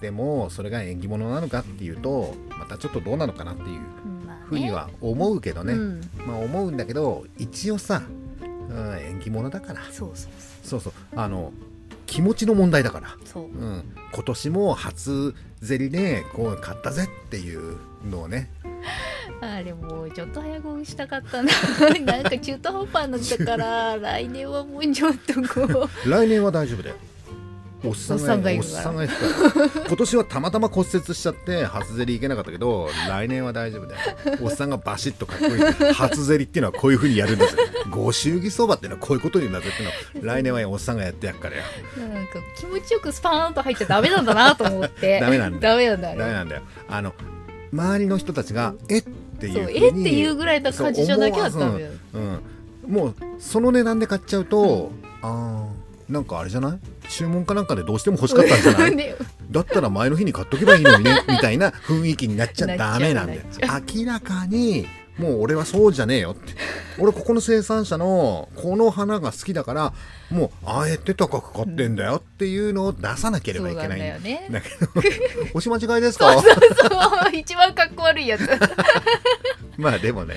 てもそれが縁起物なのかっていうとまたちょっとどうなのかなっていうふうには思うけどね、うん、まあ思うんだけど一応さ、うん、縁起物だからそうそうそうそうあの気持ちの問題だから。そう。うん、今年も初競りでこう買ったぜっていうのをねあれもうちょっと早くしたかったな。なんか中途半端なんだから来年はもうちょっとこう。来年は大丈夫だよおっさんがいるから。おっさんがいるから。今年はたまたま骨折しちゃって初競り行けなかったけど来年は大丈夫だよ。おっさんがバシッとかっこいい。初競りっていうのはこういうふうにやるんですよ。ご祝儀相場っていうのはこういうことになるっていうのを来年はおっさんがやってやっからよ。なんか気持ちよくスパーンと入っちゃダメなんだなと思って。ダメなんだダメなんだ。ダメなんだよ。あの周りの人たちがえっ？ていうえっ？ていうぐらいな感じじゃなきゃダメうん、もうその値段で買っちゃうと、あーなんかあれじゃない？注文かなんかでどうしても欲しかったんじゃない？ね だったら前の日に買っとけばいいのにね みたいな雰囲気になっちゃダメなんだよ。明らかにもう俺はそうじゃねえよって。俺ここの生産者のこの花が好きだからもうあえて高く買ってんだよっていうのを出さなければいけないだよね。だけど 押し間違いですか？そう一番かっこ悪いやつ。まあでもね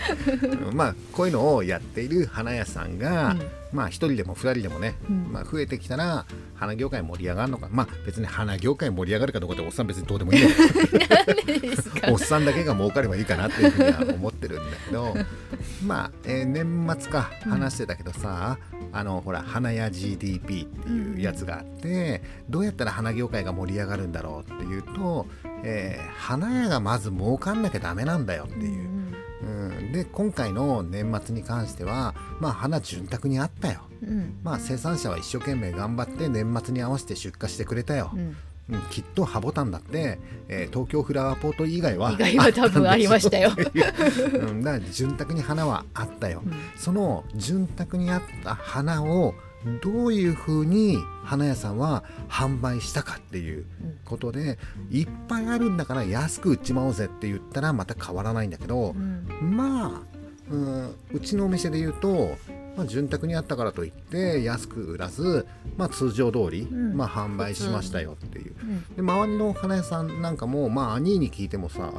まあこういうのをやっている花屋さんが、うん、まあ1人でも2人でもね、うん、まあ、増えてきたら花業界盛り上がるのかまあ別に花業界盛り上がるかどうかっておっさん別にどうでもいいんだおっさんだけが儲かればいいかなっていうふうには思ってるんだけど。まあ、えー、年末か話してたけどさ、あのほら花屋 GDP っていうやつがあって、どうやったら花業界が盛り上がるんだろうっていうと、えー、花屋がまず儲かんなきゃダメなんだよっていう。うん、で今回の年末に関しては、まあ、花潤沢にあったよ、うん、まあ、生産者は一生懸命頑張って年末に合わせて出荷してくれたよ、うん。うん、きっとハボタンだって、えー、東京フラワーポート以外は以外は多分ありましたよ、うん、だから潤沢に花はあったよ、うん、その潤沢にあった花をどういうふうに花屋さんは販売したかっていうことで、いっぱいあるんだから安く売っちまおうぜって言ったらまた変わらないんだけど、うん、まあうんうちのお店で言うとまあ、潤沢にあったからといって安く売らず、まあ、通常通り、うん、まあ、販売しましたよっていう、うん、で周りの花屋さんなんかも、まあ、兄に聞いてもさ、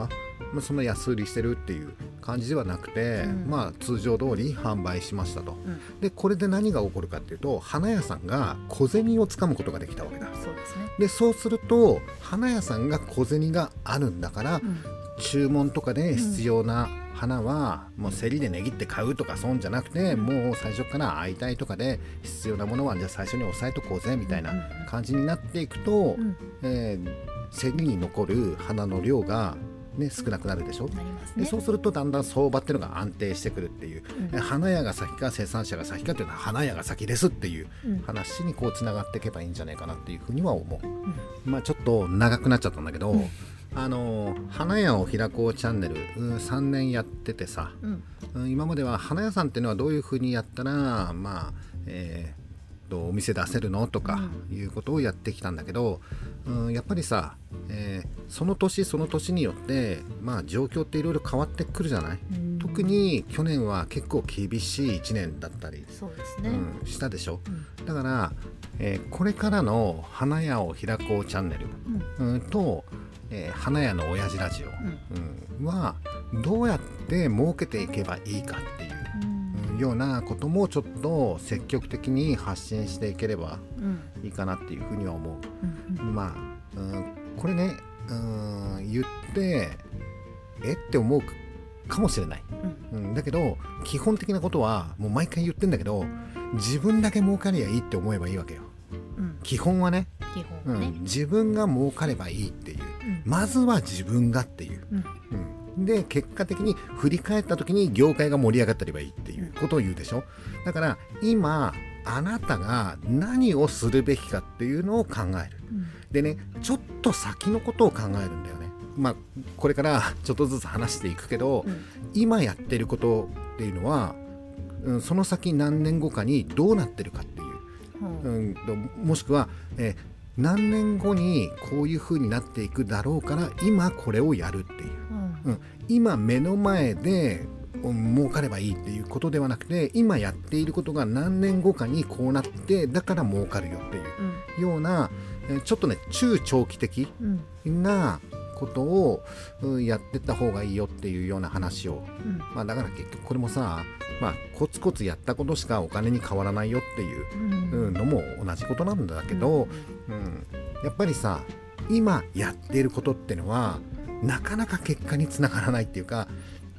まあ、そんな安売りしてるっていう感じではなくて、うん、まあ、通常通り販売しましたと、でこれで何が起こるかっていうと花屋さんが小銭をつかむことができたわけだ。そうですね。でそうすると花屋さんが小銭があるんだから、注文とかで必要な、花はもう競りで値切って買うとか損じゃなくてもう最初から会いたいとかで必要なものはじゃあ最初に押さえとこうぜみたいな感じになっていくと、うん、えー、競りに残る花の量がね、少なくなるでしょ、ね、でそうするとだんだん相場っていうのが安定してくるっていう、うん、花屋が先か生産者が先かっていうのは花屋が先ですっていう話にこうつながっていけばいいんじゃないかなっていうふうには思う、うん、まあちょっと長くなっちゃったんだけど、うんあの花屋を開こうチャンネル3年やっててさ、うん、今までは花屋さんっていうのはどういうふうにやったらまあ、えー、とお店出せるのとかいうことをやってきたんだけど、うん、やっぱりさ、えー、その年その年によってまあ状況っていろいろ変わってくるじゃない、うん、特に去年は結構厳しい1年だったりそうですね、うん、したでしょ、うん、だから、えー、これからの花屋を開こうチャンネル、うん、とえー、花屋の親父ラジオ、うん、はどうやって儲けていけばいいかっていう、うん、ようなこともちょっと積極的に発信していければいいかなっていうふうには思う。うん、まあ、うん、これね、うん、言ってえって思うかもしれない、うん、だけど基本的なことはもう毎回言ってんだけど自分だけ儲かりゃいいって思えばいいわけよ。基本はね。基本ね、うん、自分が儲かればいいっていう、うん、まずは自分がっていう、うん、で結果的に振り返った時に業界が盛り上がってればいいっていうことを言うでしょ？だから今あなたが何をするべきかっていうのを考える、でねちょっと先のことを考えるんだよね。まあこれからちょっとずつ話していくけど、今やってることっていうのは、うん、その先何年後かにどうなってるかっていう。うん、もしくは、えー、何年後にこういう風になっていくだろうから今これをやるっていう、うん、今目の前で儲かればいいっていうことではなくて今やっていることが何年後かにこうなってだから儲かるよっていうような、うん、ちょっとね中長期的なことをやってった方がいいよっていうような話を、うん、まあ、だから結局これもさ、まあ、コツコツやったことしかお金に変わらないよっていうのも同じことなんだけど、うん、うん、やっぱりさ今やっていることってのはなかなか結果につながらないっていうか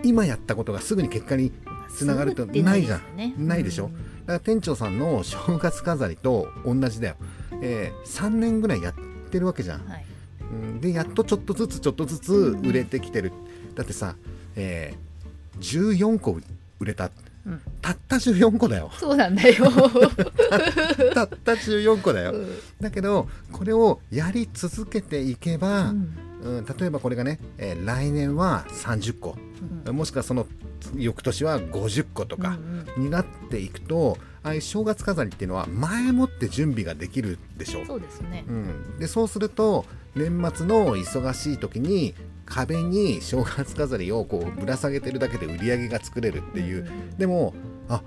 今やったことがすぐに結果につながるとないじゃん、ね、ないでしょ、だから店長さんの正月飾りと同じだよ、えー、3年ぐらいやってるわけじゃん、はいうん、でやっとちょっとずつちょっとずつ売れてきてる、だってさ、えー、14個売れた、うん、たった14個だよ。そうなんだよ。たった14個だよ、うん、だけどこれをやり続けていけば、うん。うん、例えばこれがね、えー、来年は30個、うん、もしくはその翌年は50個とかになっていくと、うんうん、ああいう正月飾りっていうのは前もって準備ができるでしょ。そうですね、うん、でそうすると年末の忙しい時に壁に正月飾りをこうぶら下げてるだけで売り上げが作れるっていう、でもあ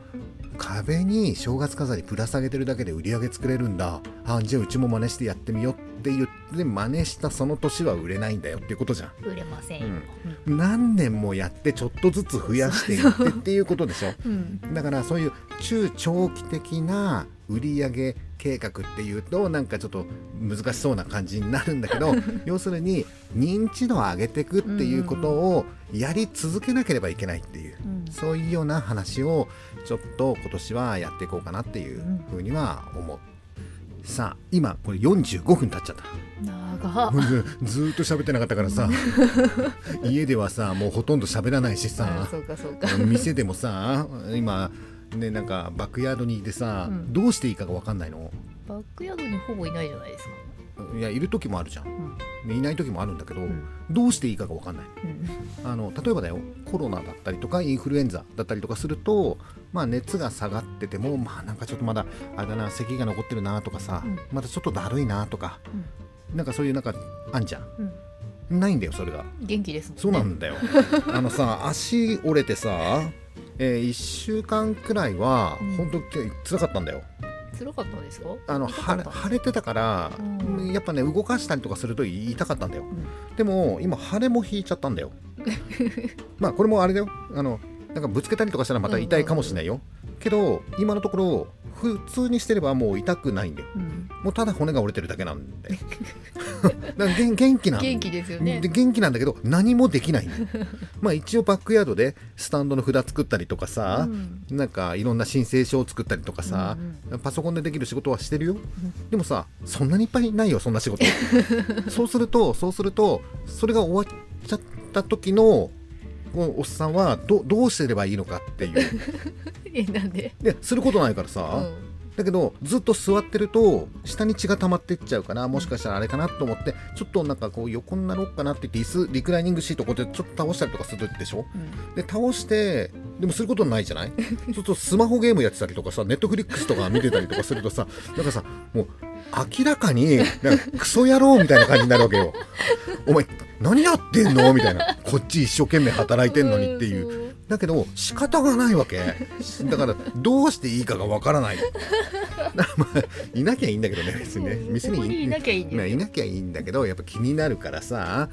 壁に正月飾りぶら下げてるだけで売り上げ作れるんだ。あじゃあうちも真似してやってみようって言って真似したその年は売れないんだよっていうことじゃん。売れませんよ、うん、何年もやってちょっとずつ増やしていってっていうことでしょ、うん、だからそういう中長期的な売上計画っていうとなんかちょっと難しそうな感じになるんだけど 要するに認知度を上げていくっていうことをやり続けなければいけないっていう、うん、そういうような話をちょっと今年はやっていこうかなっていうふうには思う。さあ今これ45分経っちゃった。長 ずっと喋ってなかったからさ 家ではさもうほとんど喋らないしさ店でもさ今ねなんかバックヤードにいてさ、うん、どうしていいかが分かんないの？バックヤードにほぼいないじゃないですか。いやいる時もあるじゃん、うん、いない時もあるんだけど、うん、どうしていいかが分かんない、うん、あの例えばだよコロナだったりとかインフルエンザだったりとかすると、まあ、熱が下がってても、まあ、なんかちょっとまだあれだな咳が残ってるなとかさ、まだちょっとだるいなとか、うん、なんかそういうなんかあんじゃん、ないんだよそれが。元気ですもん、ね、そうなんだよ。あのさ足折れてさえー、1週間くらいは本当つらかったんだよ。辛かったですか？あの腫れてたから、うん、やっぱね動かしたりとかすると痛かったんだよ、うん、でも今腫れも引いちゃったんだよ。まあこれもあれだよ。あのなんかぶつけたりとかしたらまた痛いかもしれないよ、けど今のところ普通にしてればもう痛くないんで、うん、もうただ骨が折れてるだけなんで だから元気な元気ですよね。元気なんだけど何もできないまあ一応バックヤードでスタンドの札作ったりとかさ、うん、なんかいろんな申請書を作ったりとかさ、うんうん、パソコンでできる仕事はしてるよ、うん、でもさそんなにいっぱいないよそんな仕事。そうするとそうするとそれが終わっちゃった時のおっさんはどどうすればいいのかっていう。えなんで？ですることないからさ、うん。だけどずっと座ってると下に血が溜まってっちゃうからもしかしたらあれかなと思ってちょっとなんかこう横になろうかなって言って椅子リクライニングシートこうやってちょっと倒したりとかするでしょ、うん、で倒してでもすることないじゃない？そうするとスマホゲームやってたりとかさネットフリックスとか見てたりとかするとさなんかさもう明らかになんかクソ野郎みたいな感じになるわけよ。お前何やってんの？みたいな。こっち一生懸命働いてんのにっていう。だけど仕方がないわけ。だからどうしていいかがわからない。まあいなきゃいいんだけどね別にね。店にいなきゃいいんだ、まあ、いなきゃいいんだけどやっぱ気になるからさ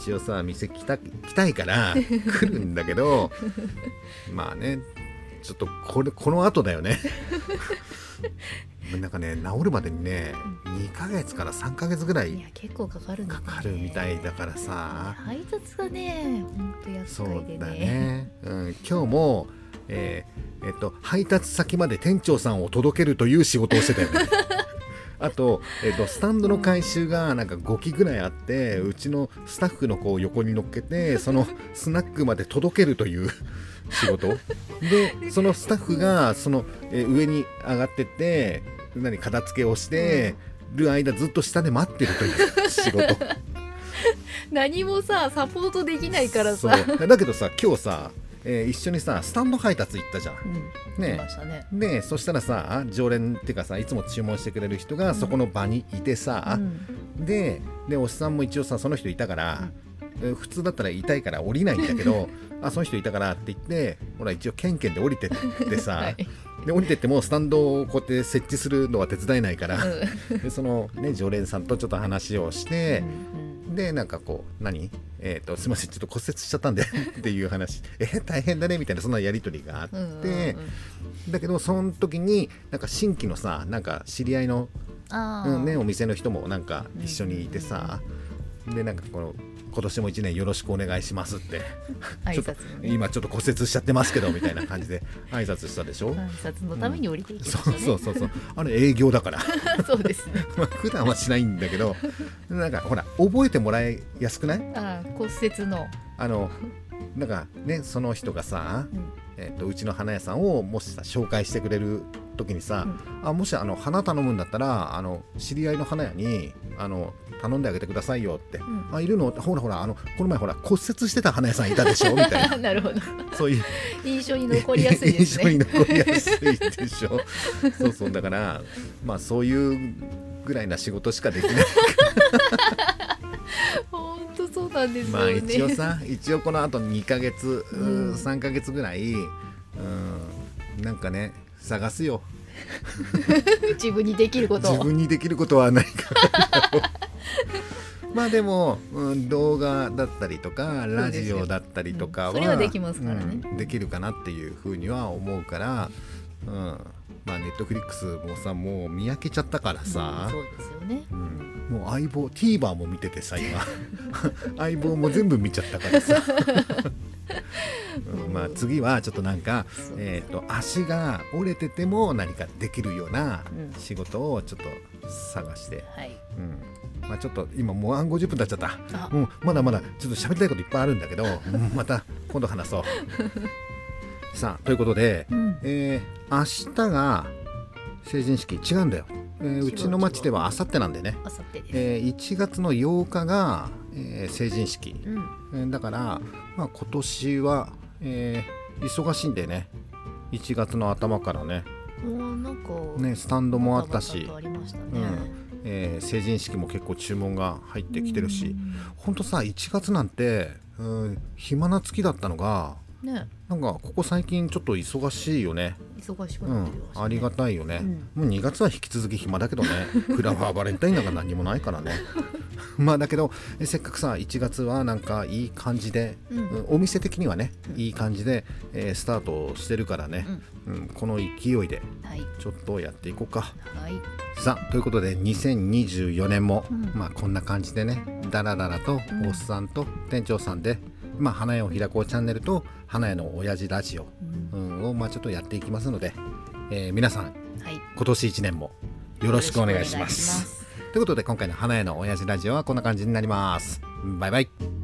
一応さ店来た来たいから来るんだけどまあねちょっとこれこの後だよね なんかね治るまでにね2ヶ月から3ヶ月ぐらいいや結構かかるかかるみたいだからさ。配達がね本当安いでね。そうだね、うん、今日もえー、えっと配達先まで店長さんを届けるという仕事をしてたよね。あと、えっと、スタンドの回収がなんか5機ぐらいあってうちのスタッフのこう横に乗っけてそのスナックまで届けるという仕事。でそのスタッフがその、え上に上がってって何片付けをしてる間ずっと下で待ってるという 仕事。何もさサポートできないからさ。だけどさ今日さえー、一緒にさスタンド配達行ったじゃん。うん、ね。ね。でそしたらさ常連っていうかさいつも注文してくれる人がそこの場にいてさ、うん、ででおっさんも一応さその人いたから、うん、普通だったら痛いから降りないんだけど あその人いたからって言ってほら一応ケンケンで降りてってさ、はい、で降りてってもスタンドをこうやって設置するのは手伝えないから、うん、でそのね常連さんとちょっと話をして、うんうん、でなんかこう何？えーと、すみませんちょっと骨折しちゃったんで っていう話。え大変だねみたいなそんなやり取りがあって、うんうんうん、だけどその時になんか新規のさなんか知り合いの、うんね、お店の人もなんか一緒にいてさ、うんうん、でなんかこの今年も1年よろしくお願いしますって。ちょっと今ちょっと骨折しちゃってますけどみたいな感じで挨拶したでしょ？挨拶のために降りていきました、ね。うん、そうそうそうそう。あれ営業だから。そうですね。まあ普段はしないんだけどなんかほら覚えてもらいやすくない？あ骨折の。あのなんかねその人がさ、うんえーと、うちの花屋さんをもしさ紹介してくれる時にさ、うん、あもしあの花頼むんだったらあの知り合いの花屋にあの頼んであげてくださいよって、うん、あいるの？ほらほらあのこの前ほら骨折してた花屋さんいたでしょ？みたいな。なるほど。そういう。印象に残りやすいですね。印象に残りやすいでしょ？そうそう。だからまあそういうぐらいな仕事しかできない 本当そうなんです、ね、まあ一応さ一応このあと2か月、うん、3か月ぐらい、うん、なんかね探すよ。自分にできること自分にできることはないから。まあでも、うん、動画だったりとかラジオだったりとかは、うんそれはできますからね。うんできるかなっていうふうには思うから、うん、まあネットフリックスもさもう見分けちゃったからさ、そうですよね。うん。もう相棒 TVer も見ててさ今。相棒も全部見ちゃったからさ、うんまあ次はちょっとなんか、えー、と足が折れてても何かできるようなうん。仕事をちょっと探して、はい。うん。まあ、ちょっと今もう50分経っちゃった。うまだまだちょっと喋りたいこといっぱいあるんだけどうんまた今度話そうさあということで、うん。えー明日が成人式違うんだよ、えー違ううちの町ではあさってなんでね、えー1月の8日が、えー成人式、うん。えーだから、まあ、今年は、えー忙しいんでね。1月の頭からね。もうなんかねスタンドもあったし。ね。うん。えー成人式も結構注文が入ってきてるし、ほん。とさ1月なんて、うん、暇な月だったのがうんね。なんかここ最近ちょっと忙しいよね、忙しくうんなってきましたねありがたいよね、うん。もう2月は引き続き暇だけどね。フラワーバレンタインなんか何もないからね。まあだけどえせっかくさ1月はなんかいい感じで、うん。うんお店的にはねいい感じで、えースタートしてるからね、うん。この勢いではい。ちょっとやっていこうか。はい。さあということで2024年も、うん。まあこんな感じでねダラダラとうん。おっさんと店長さんで、まあ花屋を開こうチャンネルと花屋の親父ラジオ、うんをまあちょっとやっていきますので、えー皆さんはい今年1年もよろしくお願いします。よろしくお願いしますということで今回の花屋の親父ラジオはこんな感じになります。バイバイ。